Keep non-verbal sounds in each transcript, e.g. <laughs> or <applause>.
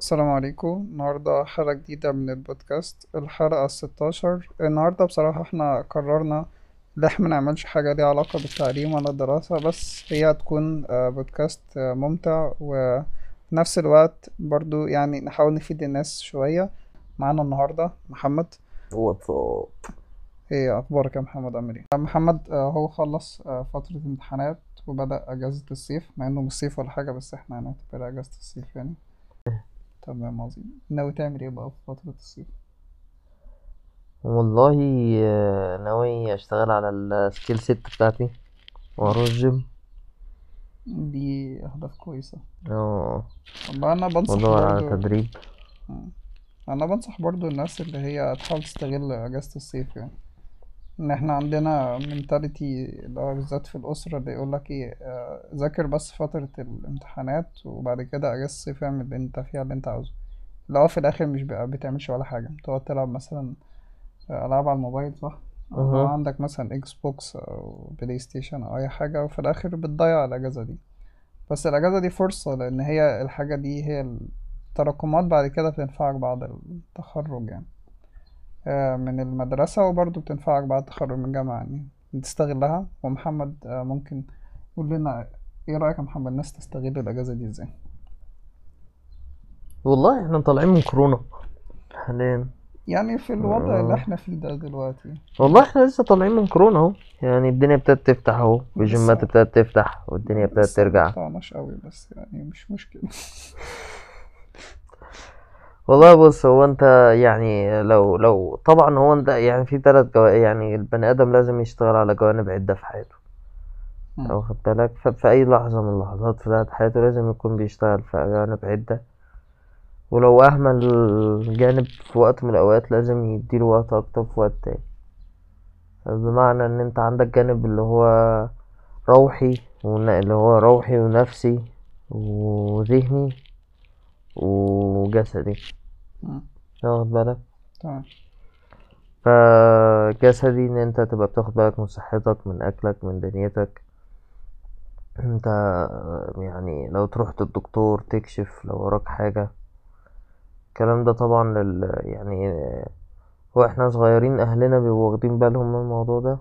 السلام عليكم. النهاردة حلقة جديدة من البودكاست الحلقة الستاشر. النهاردة بصراحة إحنا قررنا ان إحنا منعملش حاجة ليها علاقة بالتعليم ولا الدراسة بس هي هتكون آه، بودكاست آه، ممتع. وفي نفس الوقت برضو يعني نحاول نفيد الناس شوية. معانا النهاردة محمد. واتساب إيه أخبارك يا محمد؟ عامل إيه؟ محمد آه، هو خلص فترة امتحانات وبدأ اجازة الصيف مع انه مش صيف ولا حاجة بس إحنا هنعتبرها اجازة الصيف يعني. تمام عظيم. ناوي تعمل إيه بقى في فترة الصيف؟ والله آه، ناوي أشتغل على ال skill set بتاعتي وأروح الجيم دي أهداف كويسة. آه. والله أنا بنصح وادور على تدريب أنا بنصح برضو الناس اللي هي تحاول تستغل إجازة الصيف يعني. إن إحنا عندنا mentality اللي هو بالذات في الأسرة اللي يقولك إيه آه، ذاكر بس فترة الامتحانات وبعد كده اجازة الصيف اعمل اللي أنت فيها اللي أنت عاوزه. اللي هو في الآخر مش بقى بتعملش ولا حاجة. تقعد تلعب مثلا ألعاب على الموبايل صح؟ أها. عندك مثلا إكس بوكس أو بلاي ستيشن أو أي حاجة وفي الآخر بتضيع الأجازة دي. بس الأجازة دي فرصة لأن هي الحاجة دي هي التراكمات بعد كده بتنفعك بعد التخرج يعني. آه، من المدرسة وبرضه بتنفعك بعد التخرج من الجامعة يعني تستغلها. ومحمد آه، ممكن يقول لنا إيه رأيك يا محمد؟ الناس تستغل الأجازة دي إزاي؟ والله إحنا طالعين من كورونا حاليا. يعني في الوضع اللي آه. إحنا فيه ده دلوقتي. والله إحنا لسه طالعين من كورونا أهو. يعني الدنيا ابتدت تفتح أهو. والجيمات ابتدت تفتح والدنيا ابتدت ترجع. مقطعناش قوي بس يعني مش مشكلة. <laughs> والله بص هو انت يعني لو لو طبعا هو انت يعني في تلات جو... يعني البني آدم لازم يشتغل على جوانب عدة في حياته. مم. واخد بالك؟ ففي أي لحظة من اللحظات في حياته لازم يكون بيشتغل في جوانب عدة. ولو أهمل جانب في وقت من الأوقات لازم يديله وقت أكتر في وقت تاني. بمعنى إن أنت عندك جانب اللي هو روحي ون- اللي هو روحي ونفسي وذهني. وجسدي. واخد بالك؟ تمام. فجسدي إن أنت تبقى بتاخد بالك من صحتك من أكلك من دنيتك. أنت يعني لو تروح للدكتور تكشف لو وراك حاجة. الكلام ده طبعا لل يعني وإحنا صغيرين أهلنا بيبقوا واخدين بالهم من الموضوع ده.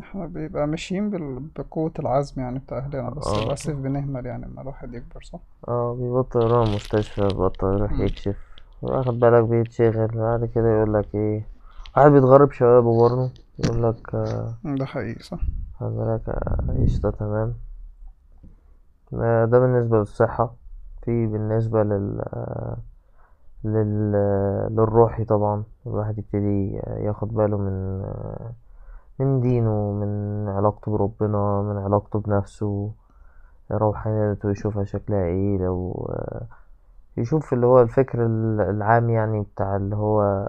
إحنا بيبقى ماشيين بال... بقوة العزم يعني بتاع أهلنا بس آه للأسف بنهمل يعني لما الواحد يكبر صح؟ آه بيبطل يروح المستشفى بيبطل يروح. يكشف واخد بالك بيتشغل بعد كده يقولك إيه واحد بيتغرب شبابه برضه يقولك آه، ده حقيقي صح؟ خد بالك آه، قشطة تمام آه، ده بالنسبة للصحة في بالنسبة لل آه، لل للروحي طبعا الواحد يبتدي ياخد باله من آه، من دينه من علاقته بربنا من علاقته بنفسه. روحانيته يشوفها شكلها إيه لو آه، يشوف اللي هو الفكر ال- العام يعني بتاع اللي هو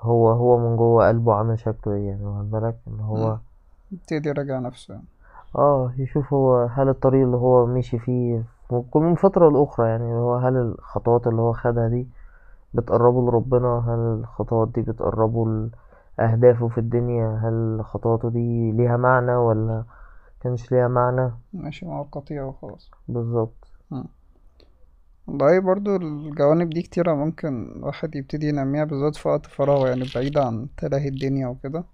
هو هو من جوه قلبه عامل شكله إيه يعني واخد بالك؟ اللي هو. يبتدي يراجع نفسه يعني. آه يشوف هو هل الطريق اللي هو مشي فيه ممكن من فترة لأخرى يعني اللي هو هل الخطوات اللي هو خدها دي بتقربه لربنا؟ هل الخطوات دي بتقربه لأهدافه في الدنيا هل خطواته دي ليها معنى ولا كانش ليها معنى؟ ماشي مع القطيع وخلاص. بالظبط. والله برضو الجوانب دي كتيرة ممكن الواحد يبتدي ينميها بالذات في وقت فراغه يعني بعيد عن تلاهي الدنيا وكده.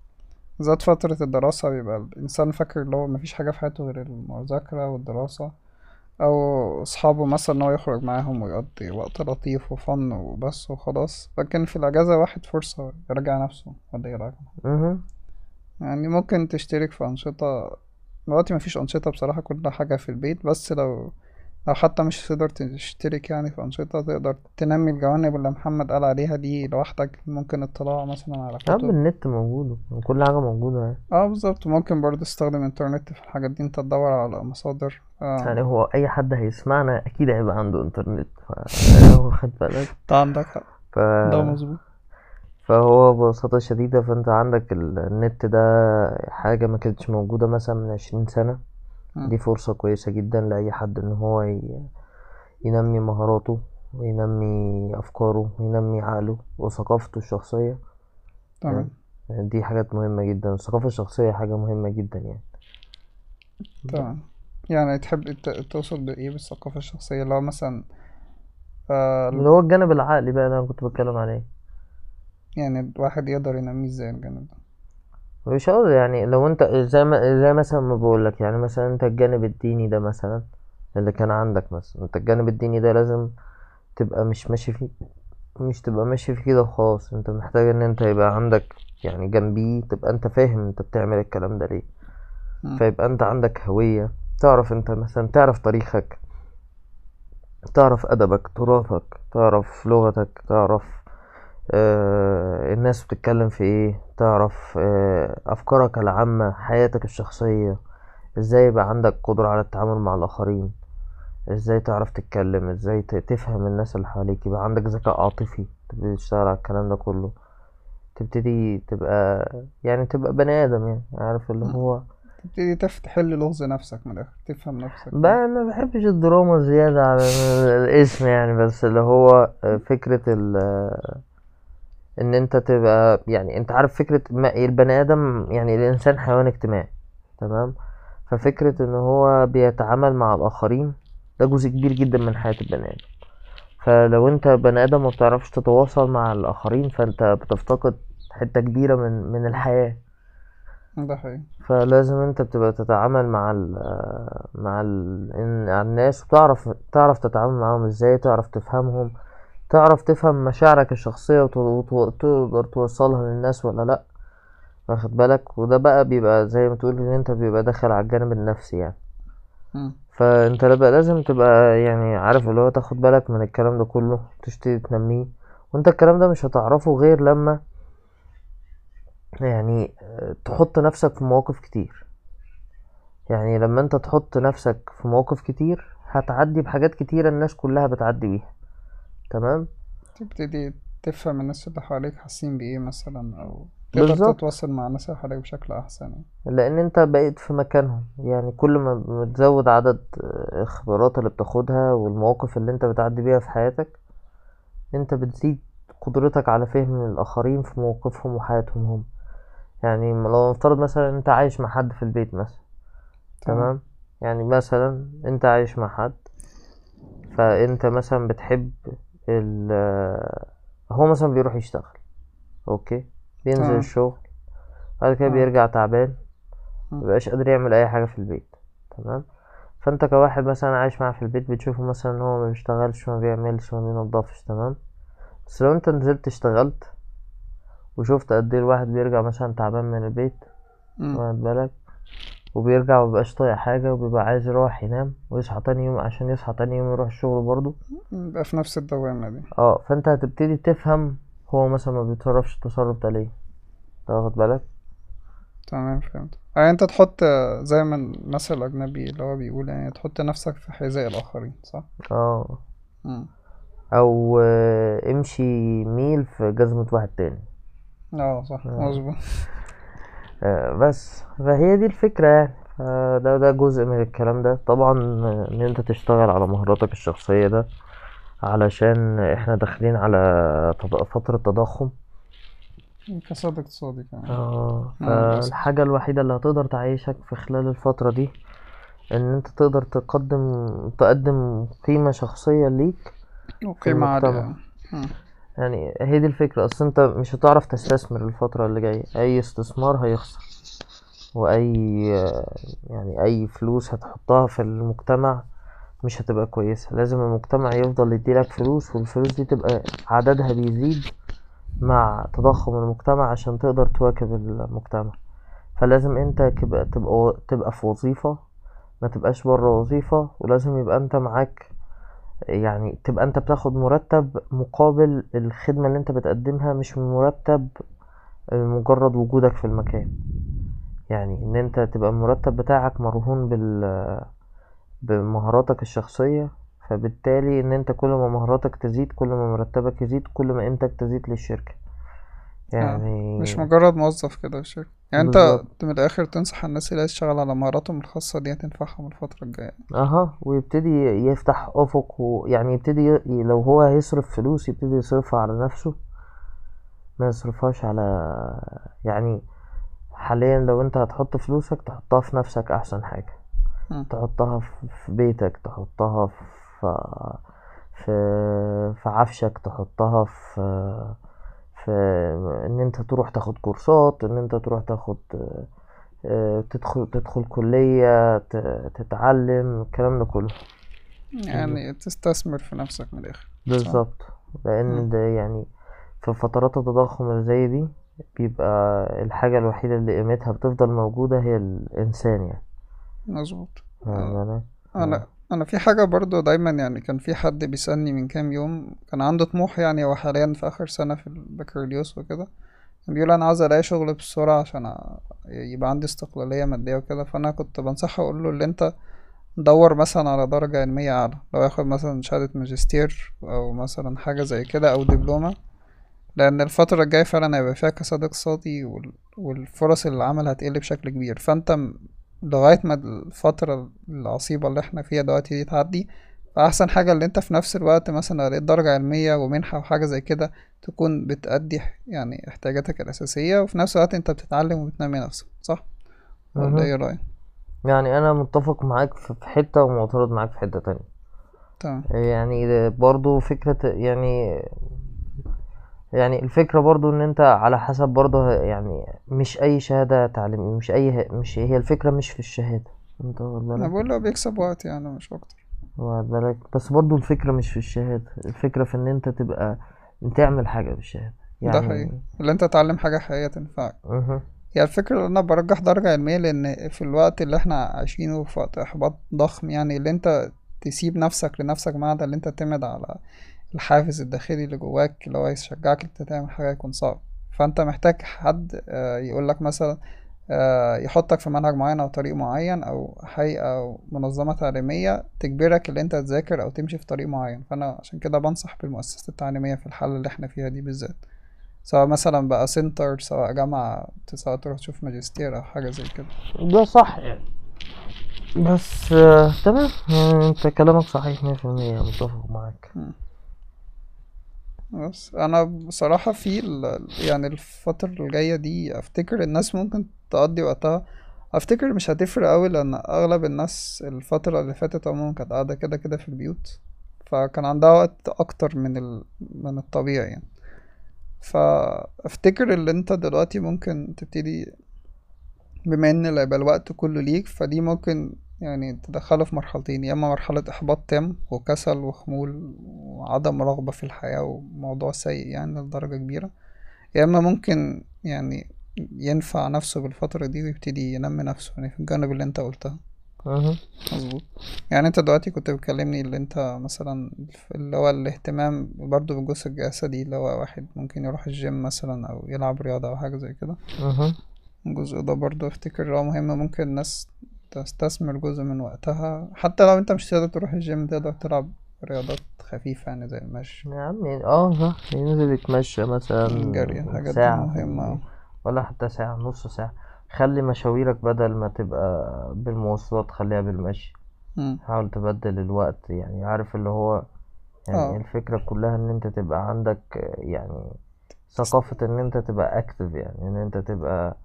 بالذات فترة الدراسة بيبقى الإنسان فاكر اللي هو مفيش حاجة في حياته غير المذاكرة والدراسة. أو أصحابه مثلا إن هو يخرج معاهم ويقضي وقت لطيف وفن وبس وخلاص لكن في الأجازة واحد فرصة يراجع نفسه ولا إيه رأيك؟ مهم. يعني ممكن تشترك في أنشطة دلوقتي مفيش أنشطة بصراحة كل حاجة في البيت بس لو لو حتى مش تقدر تشترك يعني في أنشطة تقدر تنمي الجوانب اللي محمد قال عليها دي لوحدك. ممكن اطلاع مثلا على يا عم كتب. النت موجود كل حاجة موجودة يعني. آه بالظبط. ممكن برضه تستخدم الإنترنت في الحاجات دي. أنت تدور على مصادر يعني آه. هو أي حد هيسمعنا أكيد هيبقى عنده إنترنت. <laughs> واخد بالك؟ أنت عندك حق. ف... ده مظبوط. فهو ببساطة شديدة. فأنت عندك ال- النت ده حاجة ما كانتش موجودة مثلا من عشرين سنة. دي فرصة كويسة جدا لأي حد إن هو ينمي مهاراته وينمي أفكاره وينمي عقله وثقافته الشخصية. تمام. يعني دي حاجات مهمة جدا. الثقافة الشخصية حاجة مهمة جدا يعني. تمام. يعني تحب توصل بإيه بالثقافة الشخصية؟ هو مثلا آه اللي هو الجانب العقلي بقى اللي أنا كنت بتكلم عليه. يعني الواحد يقدر ينميه إزاي الجانب ده؟ مش هقول يعني لو انت زي ما زي مثلا ما بقولك يعني مثلا انت الجانب الديني ده مثلا اللي كان عندك مثلا انت الجانب الديني ده لازم تبقى مش ماشي فيه مش تبقى ماشي فيه كده وخلاص انت محتاج ان انت يبقى عندك يعني جنبيه تبقى انت فاهم انت بتعمل الكلام ده ليه. فيبقى انت عندك هوية تعرف انت مثلا تعرف تاريخك تعرف أدبك تراثك تعرف لغتك تعرف آه الناس بتتكلم في إيه؟ تعرف آه أفكارك العامة حياتك الشخصية. إزاي يبقى عندك قدرة على التعامل مع الآخرين؟ إزاي تعرف تتكلم؟ إزاي تفهم الناس اللي حواليك؟ يبقى عندك ذكاء عاطفي تبتدي تشتغل على الكلام ده كله. تبتدي تبقى يعني تبقى بني آدم يعني عارف اللي. هو تبتدي تحل لغز نفسك من الآخر تفهم نفسك. بقى ما بحبش الدراما زيادة على <laughs> الاسم يعني بس اللي هو فكرة ال إن أنت تبقى يعني أنت عارف فكرة ما البني آدم يعني الإنسان حيوان اجتماعي تمام؟ ففكرة إن هو بيتعامل مع الآخرين ده جزء كبير جدا من حياة البني آدم. فلو أنت بني آدم ما بتعرفش تتواصل مع الآخرين فأنت بتفتقد حتة كبيرة من من الحياة. ده حقيقي. فلازم أنت بتبقى تتعامل مع ال مع ال إن- مع الناس وتعرف تعرف تتعامل معاهم إزاي تعرف تفهمهم. تعرف تفهم مشاعرك الشخصية وت- وت- وتقدر توصلها للناس ولا لأ. واخد بالك؟ وده بقى بيبقى زي ما تقول إن أنت بيبقى داخل على الجانب النفسي يعني. مم. فأنت بقى لازم تبقى يعني عارف اللي هو تاخد بالك من الكلام ده كله تشتري تنميه. وأنت الكلام ده مش هتعرفه غير لما يعني آه، تحط نفسك في مواقف كتير. يعني لما أنت تحط نفسك في مواقف كتير هتعدي بحاجات كتيرة الناس كلها بتعدي بيها. تمام؟ تبتدي تفهم الناس اللي حواليك حاسين بإيه مثلا أو تقدر تتواصل مع الناس اللي حواليك بشكل أحسن يعني. لأن أنت بقيت في مكانهم. يعني كل ما بتزود عدد الخبرات اللي بتاخدها والمواقف اللي أنت بتعدي بيها في حياتك أنت بتزيد قدرتك على فهم الآخرين في مواقفهم وحياتهم هم. يعني لو نفترض مثلا أنت عايش مع حد في البيت مثلا. تمام. تمام؟ يعني مثلا أنت عايش مع حد فأنت مثلا بتحب هو مثلا بيروح يشتغل أوكي؟ بينزل تمام الشغل بعد كده آه. بيرجع تعبان مم. مبيبقاش قادر يعمل أي حاجة في البيت تمام؟ فأنت كواحد مثلا عايش معاه في البيت بتشوفه مثلا إن هو ما بيشتغلش ما بيعملش ما بينضفش تمام؟ بس لو أنت نزلت اشتغلت وشفت قد إيه الواحد بيرجع مثلا تعبان من البيت. واخد بالك؟ وبيرجع ومبيبقاش طايق حاجة وبيبقى عايز يروح ينام ويصحى تاني يوم عشان يصحى تاني يوم يروح الشغل برضه. يبقى في نفس الدوامة دي. آه فأنت هتبتدي تفهم هو مثلا ما بيتصرفش التصرف ده ليه. أنت واخد بالك؟ تمام فهمت. يعني أنت تحط زي ما المثل الأجنبي اللي هو بيقول يعني تحط نفسك في حذاء الآخرين صح؟ آه. آه، امشي ميل في جزمة واحد تاني. آه صح. آه. مظبوط. بس فهي دي الفكرة يعني. فده ده جزء من الكلام ده. طبعا آه، إن أنت تشتغل على مهاراتك الشخصية ده علشان إحنا داخلين على فترة تضخم. كساد اقتصادي كمان. آه للأسف. فالحاجة الوحيدة اللي هتقدر تعيشك في خلال الفترة دي إن أنت تقدر تقدم تقدم قيمة شخصية ليك وقيمة عالية. يعني هي دي الفكرة. اصل انت مش هتعرف تستثمر الفترة اللي جاية. أي استثمار هيخسر. وأي يعني أي فلوس هتحطها في المجتمع مش هتبقى كويسة. لازم المجتمع يفضل يديلك فلوس والفلوس دي تبقى عددها بيزيد مع تضخم المجتمع عشان تقدر تواكب المجتمع. فلازم انت تبقى تبقى في وظيفة ما تبقاش بره وظيفة ولازم يبقى انت معاك يعني تبقى انت بتاخد مرتب مقابل الخدمة اللي انت بتقدمها مش مرتب مجرد وجودك في المكان. يعني ان انت تبقى المرتب بتاعك مرهون بال بمهاراتك الشخصية فبالتالي ان انت كل ما مهاراتك تزيد كل ما مرتبك يزيد كل ما قيمتك تزيد للشركة. آه يعني مش مجرد موظف كده في الشركة يعني انت بالظبط. من الآخر تنصح الناس اللي عايز تشتغل على مهاراتهم الخاصة دي هتنفعهم الفترة الجاية. أها ويبتدي يفتح أفق ويعني يبتدي ي... لو هو هيصرف فلوس يبتدي يصرفها على نفسه. ما يصرفهاش على يعني حاليا لو أنت هتحط فلوسك تحطها في نفسك أحسن حاجة. مم. تحطها في في بيتك تحطها في في في عفشك تحطها في في إن أنت تروح تاخد كورسات إن أنت تروح تاخد آه، تدخل تدخل كلية تتعلم الكلام ده كله. يعني تستثمر في نفسك من الآخر بالظبط. لأن مم. ده يعني في فترات التضخم اللي زي دي بيبقى الحاجة الوحيدة اللي قيمتها بتفضل موجودة هي الإنسان يعني. مظبوط. آه، أنا؟ أنا في حاجة برضو دايما يعني كان في حد بيسألني من كام يوم كان عنده طموح يعني هو حاليا في آخر سنة في البكالوريوس وكده كان بيقول أنا عاوز ألاقي شغل بسرعة عشان يبقى عندي استقلالية مادية وكده فأنا كنت بنصحه أقول له اللي أنت دور مثلا على درجة علمية أعلى لو ياخد مثلا شهادة ماجستير أو مثلا حاجة زي كده أو دبلومة لأن الفترة الجاية فعلا هيبقى فيها كساد اقتصادي وال- والفرص العمل هتقل بشكل كبير فأنت لغاية ما الفترة العصيبة اللي إحنا فيها دلوقتي دي تعدي فأحسن حاجة اللي انت في نفس الوقت مثلا لو لقيت درجة علمية ومنحة وحاجه زي كده تكون بتأدي يعني احتياجاتك الأساسية وفي نفس الوقت انت بتتعلم وبتنمي نفسك صح؟ ولا. إيه رأيك؟ يعني أنا متفق معاك في حتة ومعترض معاك في حتة تانية. تمام. يعني برضو فكرة يعني يعني الفكرة برضو إن أنت على حسب برضو يعني مش أي شهادة تعليمية مش أي مش هي الفكرة مش في الشهادة. أنت واخد أنا بقول له بيكسب وقت يعني مش أكتر. واخد بالك؟ بس برضو الفكرة مش في الشهادة الفكرة في إن أنت تبقى تعمل حاجة بالشهادة. ده حقيقي. يعني اللي أنت تتعلم حاجة حقيقية تنفعك. مهم. هي الفكرة اللي أنا برجح درجة علمية لأن في الوقت اللي إحنا عايشينه في وقت إحباط ضخم يعني اللي أنت تسيب نفسك لنفسك معنى اللي أنت تعتمد على الحافز الداخلي اللي جواك اللي هو يشجعك أنت تعمل حاجة يكون صعب. فأنت محتاج حد آه، يقولك مثلا آه، يحطك في منهج معين أو طريق معين أو هيئة أو منظمة تعليمية تجبرك اللي أنت تذاكر أو تمشي في طريق معين. فأنا عشان كده بنصح بالمؤسسات التعليمية في الحالة اللي إحنا فيها دي بالذات. سواء مثلا بقى سنتر سواء جامعة سواء تروح تشوف ماجستير أو حاجة زي كده. ده صح يعني. بس آه، تمام. أنت كلامك صحيح مية في المية متفق معاك. بس أنا بصراحة في. يعني الفترة الجاية دي أفتكر الناس ممكن تقضي وقتها أفتكر مش هتفرق أوي لأن أغلب الناس الفترة اللي فاتت عموما كانت قاعدة كده كده في البيوت فكان عندها وقت أكتر من ال... من الطبيعي يعني فأفتكر اللي أنت دلوقتي ممكن تبتدي بما إن اللي هيبقى الوقت كله ليك فدي ممكن يعني تدخله في مرحلتين يا إما مرحلة إحباط تام وكسل وخمول وعدم رغبة في الحياة وموضوع سيء يعني لدرجة كبيرة يا إما ممكن يعني ينفع نفسه بالفترة دي ويبتدي ينمي نفسه يعني في الجانب اللي أنت قلتها. مظبوط يعني أنت دلوقتي كنت بتكلمني اللي أنت مثلا اللي هو الاهتمام برضو بالجزء الجسدي اللي هو واحد ممكن يروح الجيم مثلا أو يلعب رياضة أو حاجة زي كده. الجزء ده برضه أفتكر هو مهم ممكن الناس تستثمر جزء من وقتها. حتى لو انت مش تقدر تروح الجيم تقدر تلعب رياضات خفيفة يعني زي المشي. يا عم آه صح ينزل يتمشى مثلا الجري الحاجات ساعة مهمة. ولا حتى ساعة نص ساعة. خلي مشاويرك بدل ما تبقى بالمواصلات خليها بالمشي. مم. حاول تبدل الوقت يعني عارف اللي هو يعني آه. الفكرة كلها إن أنت تبقى عندك يعني ثقافة إن أنت تبقى اكتف يعني إن أنت تبقى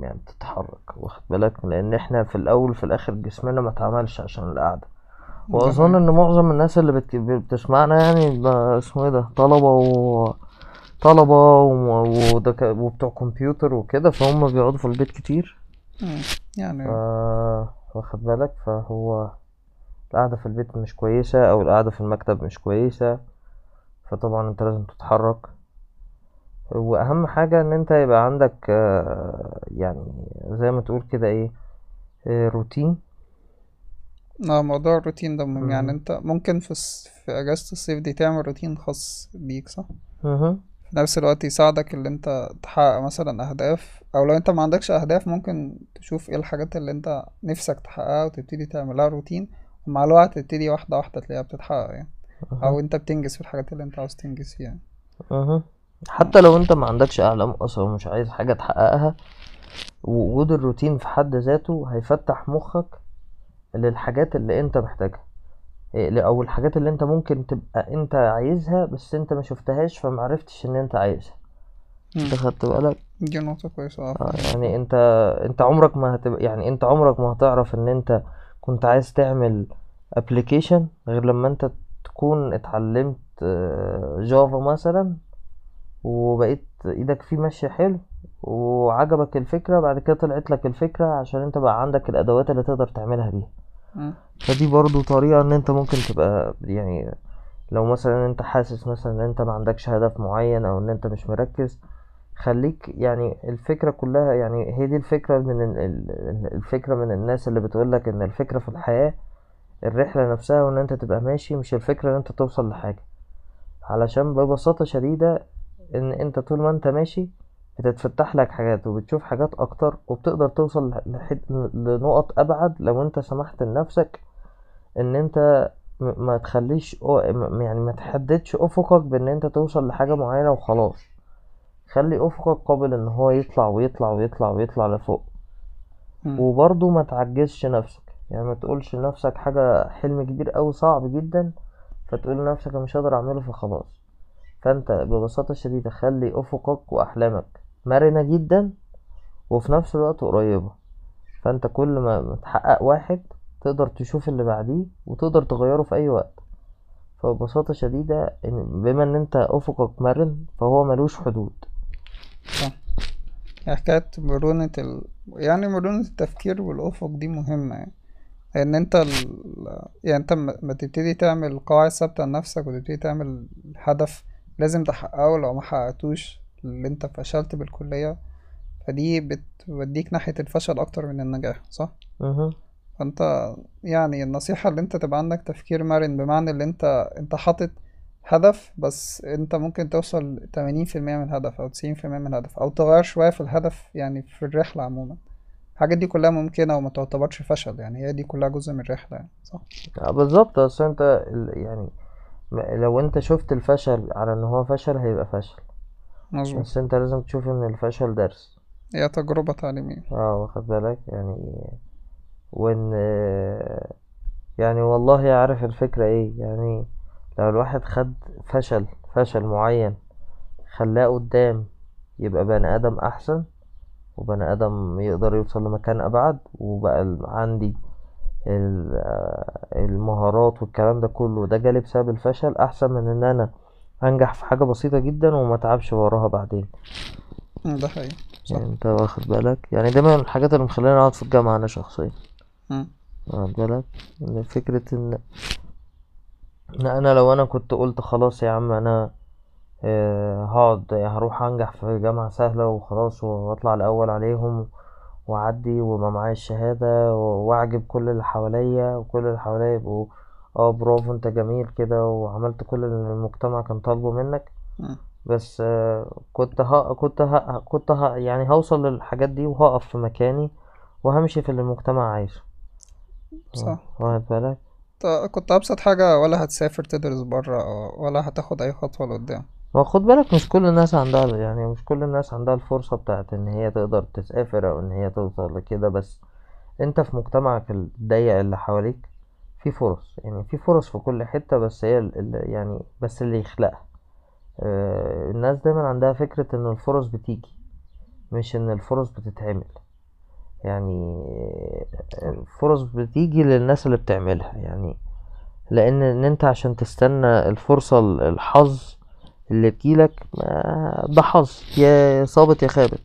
يعني تتحرك واخد بالك؟ لأن إحنا في الأول في الآخر جسمنا ما اتعملش عشان القعدة. ده واظن إن معظم الناس اللي بت- بتسمعنا يعني اسمه إيه ده طلبة و طلبة و- ودك... وبتوع كمبيوتر وكده فهم بيقعدوا في البيت كتير. مم. ف... يعني واخد بالك؟ فهو القعدة في البيت مش كويسة أو القعدة في المكتب مش كويسة. فطبعا أنت لازم تتحرك. وأهم حاجة إن أنت يبقى عندك آه، يعني زي ما تقول كده إيه آه، روتين آه موضوع الروتين ده مهم يعني. أنت ممكن في الص... في أجازة الصيف دي تعمل روتين خاص بيك صح مهم. في نفس الوقت يساعدك اللي أنت تحقق مثلا أهداف أو لو أنت ما عندكش أهداف ممكن تشوف إيه الحاجات اللي أنت نفسك تحققها وتبتدي تعملها روتين ومع الوقت تبتدي واحدة واحدة تلاقيها بتتحقق يعني مهم. أو أنت بتنجز في الحاجات اللي أنت عاوز تنجز فيها يعني. مهم. حتى لو انت ما عندكش احلام أصلا ومش عايز حاجة تحققها وجود الروتين في حد ذاته هيفتح مخك للحاجات اللي انت محتاجها. إيه، أو الحاجات اللي انت ممكن تبقى انت عايزها بس انت ما شفتهاش فمعرفتش ان انت عايزها. انت. خدت بالك؟ دي نقطة كويسة آه. آه، يعني انت انت عمرك ما هتبقى يعني انت عمرك ما هتعرف ان انت كنت عايز تعمل application غير لما انت تكون اتعلمت آه، Java مثلا وبقيت إيدك فيه ماشية حلو وعجبك الفكرة بعد كده طلعت لك الفكرة عشان انت بقى عندك الأدوات اللي تقدر تعملها بيها. فدي برضو طريقة ان انت ممكن تبقى يعني لو مثلا انت حاسس مثلا ان انت ما عندكش هدف معين أو ان انت مش مركز خليك يعني الفكرة كلها يعني هي دي الفكرة من ال- ال- الفكرة من الناس اللي بتقولك إن الفكرة في الحياة الرحلة نفسها وإن انت تبقى ماشي مش الفكرة إن انت توصل لحاجة علشان ببساطة شديدة إن أنت طول ما أنت ماشي بتتفتح لك حاجات وبتشوف حاجات أكتر وبتقدر توصل لحد لنقط أبعد لو أنت سمحت لنفسك إن أنت ما تخليش يعني ما تحددش أفقك بإن أنت توصل لحاجة معينة وخلاص. خلي أفقك قابل إن هو يطلع ويطلع ويطلع ويطلع لفوق. وبرضه ما تعجزش نفسك. يعني ما تقولش لنفسك حاجة حلم كبير أوي صعب جدا فتقول لنفسك مش هقدر أعمله فخلاص. فأنت ببساطة شديدة خلي أفقك وأحلامك مرنة جدا وفي نفس الوقت قريبة. فأنت كل ما تحقق واحد تقدر تشوف اللي بعديه وتقدر تغيره في أي وقت. فببساطة شديدة بما إن أنت أفقك مرن فهو ملوش حدود. صح. حكاية مرونة ال... يعني مرونة التفكير والأفق دي مهمة يعني. لأن أنت ال... يعني ما ما تبتدي تعمل قواعد ثابتة لنفسك وتبتدي تعمل هدف لازم تحققه لو ما حققتوش اللي أنت فشلت بالكلية فدي بتوديك ناحية الفشل أكتر من النجاح صح؟ مهم. فأنت يعني النصيحة اللي أنت تبقى عندك تفكير مرن بمعنى اللي أنت أنت حاطط هدف بس أنت ممكن توصل تمانين في المية من الهدف أو تسعين في المية من الهدف أو تغير شوية في الهدف يعني في الرحلة عموما الحاجات دي كلها ممكنة وما تعتبرش فشل يعني هي دي كلها جزء من الرحلة يعني صح؟ آه، بالظبط أصل انت يعني لو انت شفت الفشل على ان هو فشل هيبقى فشل. مظبوط. بس انت لازم تشوف ان الفشل درس. هي تجربة تعليمية. آه واخد بالك؟ يعني وان يعني والله عارف الفكرة إيه. يعني لو الواحد خد فشل فشل معين خلاه قدام يبقى بني آدم أحسن وبني آدم يقدر يوصل لمكان أبعد وبقى عندي المهارات والكلام ده كله. ده جالي بسبب الفشل. أحسن من إن أنا أنجح في حاجة بسيطة جدا وما أتعبش وراها بعدين. ده حقيقي. صح. يعني أنت واخد بالك؟ يعني ده من الحاجات اللي مخليني أقعد في الجامعة أنا شخصيا. واخد بالك؟ إن فكرة إن إن أنا لو أنا كنت قلت خلاص يا عم أنا آه، هقعد هروح أنجح في جامعة سهلة وخلاص وأطلع الأول عليهم واعدي وما معايا الشهادة وأعجب كل اللي حواليا وكل اللي حواليا يبقوا آه برافو أنت جميل كده وعملت كل اللي المجتمع كان طالبه منك. بس آه، كنت ها كنت ها كنت ها يعني هوصل للحاجات دي وهقف في مكاني وهمشي في اللي المجتمع عايزه. صح. واخد بالك؟ كنت أبسط حاجة ولا هتسافر تدرس برا أو- ولا هتاخد أي خطوة لقدام. ما خد بالك مش كل الناس عندها يعني مش كل الناس عندها الفرصة بتاعت إن هي تقدر تسافر أو إن هي توصل لكده بس أنت في مجتمعك الضيق اللي حواليك في فرص يعني في فرص في كل حتة بس هي ال- ال- يعني بس اللي يخلقها. آه، الناس دايما عندها فكرة إن الفرص بتيجي مش إن الفرص بتتعمل. يعني الفرص بتيجي للناس اللي بتعملها يعني لأن إن أنت عشان تستنى الفرصة ال- الحظ اللي تجيلك ما- ده حظ. يا صابت يا خابت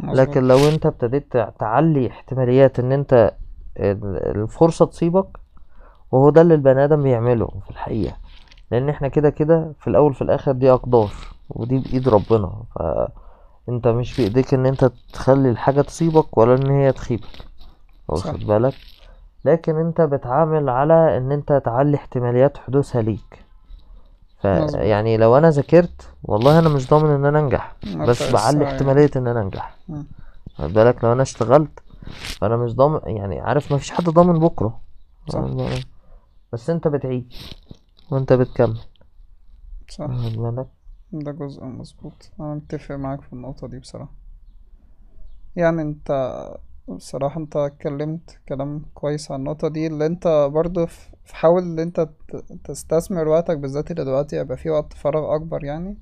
لكن لو انت ابتديت تع- تعلي احتماليات ان انت ال- الفرصة تصيبك وهو ده اللي البني آدم بيعمله في الحقيقة. لأن إحنا كده كده في الأول في الآخر دي أقدار ودي بإيد ربنا. فأنت مش بإيديك إن انت تخلي الحاجة تصيبك ولا إن هي تخيبك. واخد بالك؟ لكن انت بتعامل على إن انت تعلي احتماليات حدوثها ليك. فيعني لو أنا ذاكرت والله أنا مش ضامن إن أنا أنجح. بس بعلي يعني. احتمالية إن أنا أنجح. خد بالك؟ لو أنا اشتغلت فأنا مش ضامن يعني عارف مفيش حد ضامن بكرة. صح. بس أنت بتعيد وأنت بتكمل. صح. بالك؟ ده جزء مظبوط. أنا متفق معاك في النقطة دي بصراحة. يعني أنت بصراحة أنت اتكلمت كلام كويس عن النقطة دي اللي أنت برضو ف- حاول إن أنت تستثمر وقتك بالذات اللي دلوقتي يبقى فيه وقت فراغ أكبر يعني.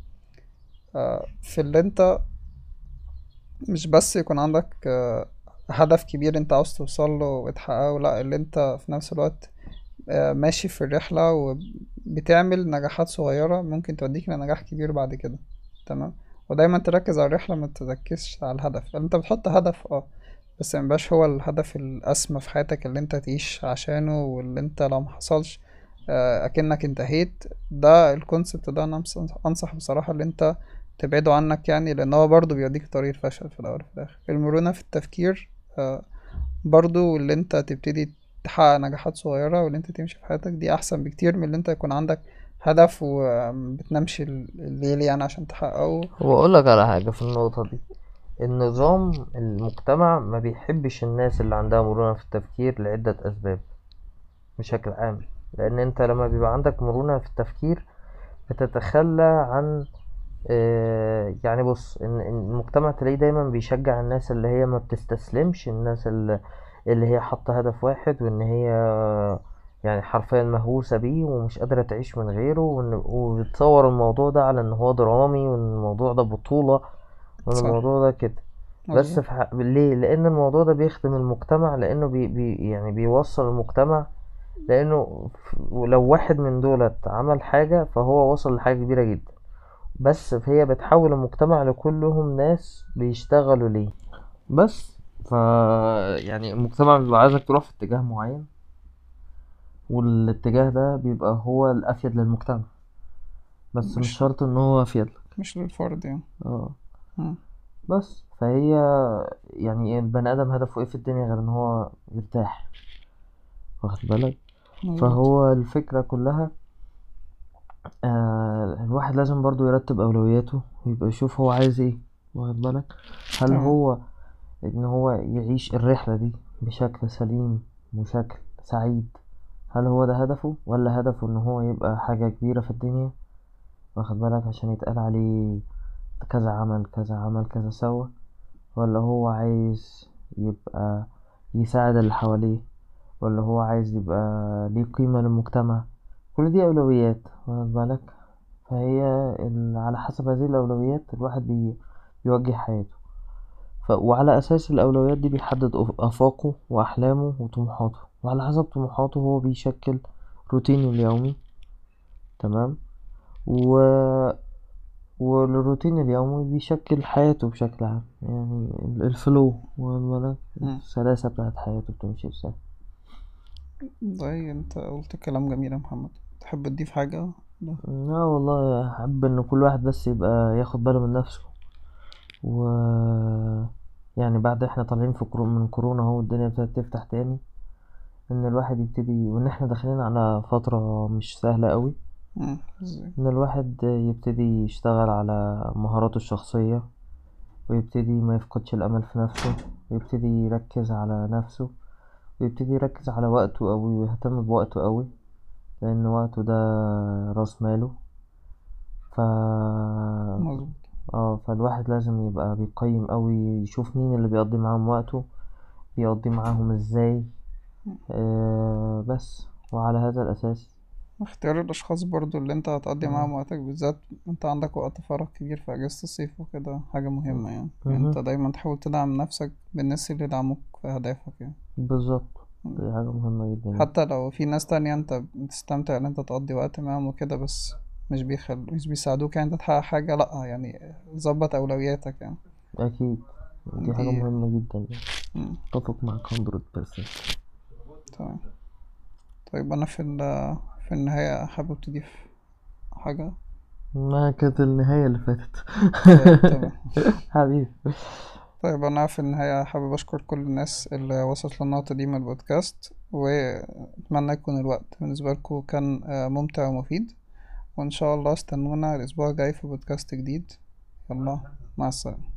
آه، في اللي أنت مش بس يكون عندك آه، هدف كبير أنت عاوز توصل له وتحققه لأ اللي أنت في نفس الوقت آه، ماشي في الرحلة وبتعمل نجاحات صغيرة ممكن توديك لنجاح كبير بعد كده تمام؟ ودايما تركز على الرحلة ما تركزش على الهدف. أنت بتحط هدف آه بس ميبقاش هو الهدف الأسمى في حياتك اللي أنت تعيش عشانه واللي أنت لو محصلش آه، أكنك انتهيت. ده الكونسبت ده أنا أنصح- أنصح بصراحة اللي أنت تبعده عنك يعني لأن هو برضه بيوديك طريق الفشل في الأول وفي الآخر. المرونة في التفكير آه، برضو اللي أنت تبتدي تحقق نجاحات صغيرة واللي أنت تمشي في حياتك دي أحسن بكتير من اللي أنت يكون عندك هدف وبتنامش الليل يعني عشان تحققه. واقول لك على حاجة في النقطة دي. النظام المجتمع ما بيحبش الناس اللي عندها مرونة في التفكير لعدة أسباب بشكل عام. لأن أنت لما بيبقى عندك مرونة في التفكير بتتخلى عن آه، يعني بص إن إن المجتمع تلاقيه دايما بيشجع الناس اللي هي ما بتستسلمش الناس اللي, اللي هي حاطة هدف واحد وإن هي يعني حرفيا مهووسة بيه ومش قادرة تعيش من غيره وإن- وبتصور الموضوع ده على إن هو درامي وإن الموضوع ده بطولة. صح. الموضوع ده كده. بس في حق... ليه؟ لأن الموضوع ده بيخدم المجتمع لأنه بي... بي... يعني بيوصل المجتمع لأنه لو واحد من دولت عمل حاجة فهو وصل لحاجة كبيرة جدا. بس هي بتحول المجتمع لكلهم ناس بيشتغلوا ليه؟ بس. ف يعني المجتمع بيبقى عايزك تروح في اتجاه معين والاتجاه ده بيبقى هو الأفيد للمجتمع. بس مش مش شرط إن هو أفيد لك. مش للفرد يعني. آه. مم. بس. فهي يعني البني آدم هدفه إيه في الدنيا غير إن هو يرتاح؟ واخد بالك؟ مظبوط فهو الفكرة كلها آه الواحد لازم برضو يرتب أولوياته ويبقى يشوف هو عايز إيه واخد بالك؟ هل تمام هو إن هو يعيش الرحلة دي بشكل سليم وشكل سعيد هل هو ده هدفه؟ ولا هدفه إن هو يبقى حاجة كبيرة في الدنيا؟ واخد بالك؟ عشان يتقال عليه كذا عمل كذا عمل كذا سوى ولا هو عايز يبقى يساعد اللي حواليه ولا هو عايز يبقى ليه قيمة للمجتمع. كل دي أولويات واخد بالك؟ فهي على حسب هذه الأولويات الواحد بي بيوجه حياته. ف... وعلى أساس الأولويات دي بيحدد آفاقه وأحلامه وطموحاته. وعلى حسب طموحاته هو بيشكل روتينه اليومي. تمام؟ و... والروتين اليومي بيشكل حياته بشكل عام. يعني ال- الفلو مم. السلاسة بتاعت حياته بتمشي إزاي زي انت قلت كلام جميل يا محمد. تحب تضيف حاجة؟ لا. لا والله أحب إن كل واحد بس يبقى ياخد باله من نفسه. و يعني بعد إحنا طالعين في كرو... من كورونا أهو الدنيا ابتدت تفتح تاني إن الواحد يبتدي وإن إحنا داخلين على فترة مش سهلة قوي إن الواحد يبتدي يشتغل على مهاراته الشخصية ويبتدي ما يفقدش الأمل في نفسه ويبتدي يركز على نفسه ويبتدي يركز على وقته قوي ويهتم بوقته قوي لأن وقته ده راس ماله. ف مظبوط. آه فالواحد لازم يبقى بيقيم قوي يشوف مين اللي بيقضي معاهم وقته بيقضي معاهم إزاي. آه بس وعلى هذا الأساس اختيار الأشخاص برضو اللي أنت هتقضي. معاهم وقتك بالذات أنت عندك وقت فراغ كبير في أجازة الصيف وكده حاجة مهمة يعني مهم. أنت دايما تحاول تدعم نفسك بالناس اللي يدعموك في أهدافك يعني بالظبط. دي حاجة مهمة جدا يعني. حتى لو في ناس تانية أنت بتستمتع إن أنت تقضي وقت معاهم وكده بس مش بيخل مش بيساعدوك يعني أنت تحقق حاجة لأ يعني ظبط أولوياتك يعني أكيد دي حاجة دي مهمة جدا يعني مم. أتفق معاك 100% تمام طيب أنا في ال- في النهاية حابب تضيف حاجة؟ ما كانت النهاية اللي فاتت. طيب <laughs> حبيبي. طيب أنا في النهاية حابب أشكر كل الناس اللي وصلت للنقطة دي من البودكاست وأتمنى يكون الوقت بالنسبة لكم كان آه، ممتع ومفيد. وإن شاء الله استنونا الأسبوع الجاي في بودكاست جديد. يلا مع السلامة.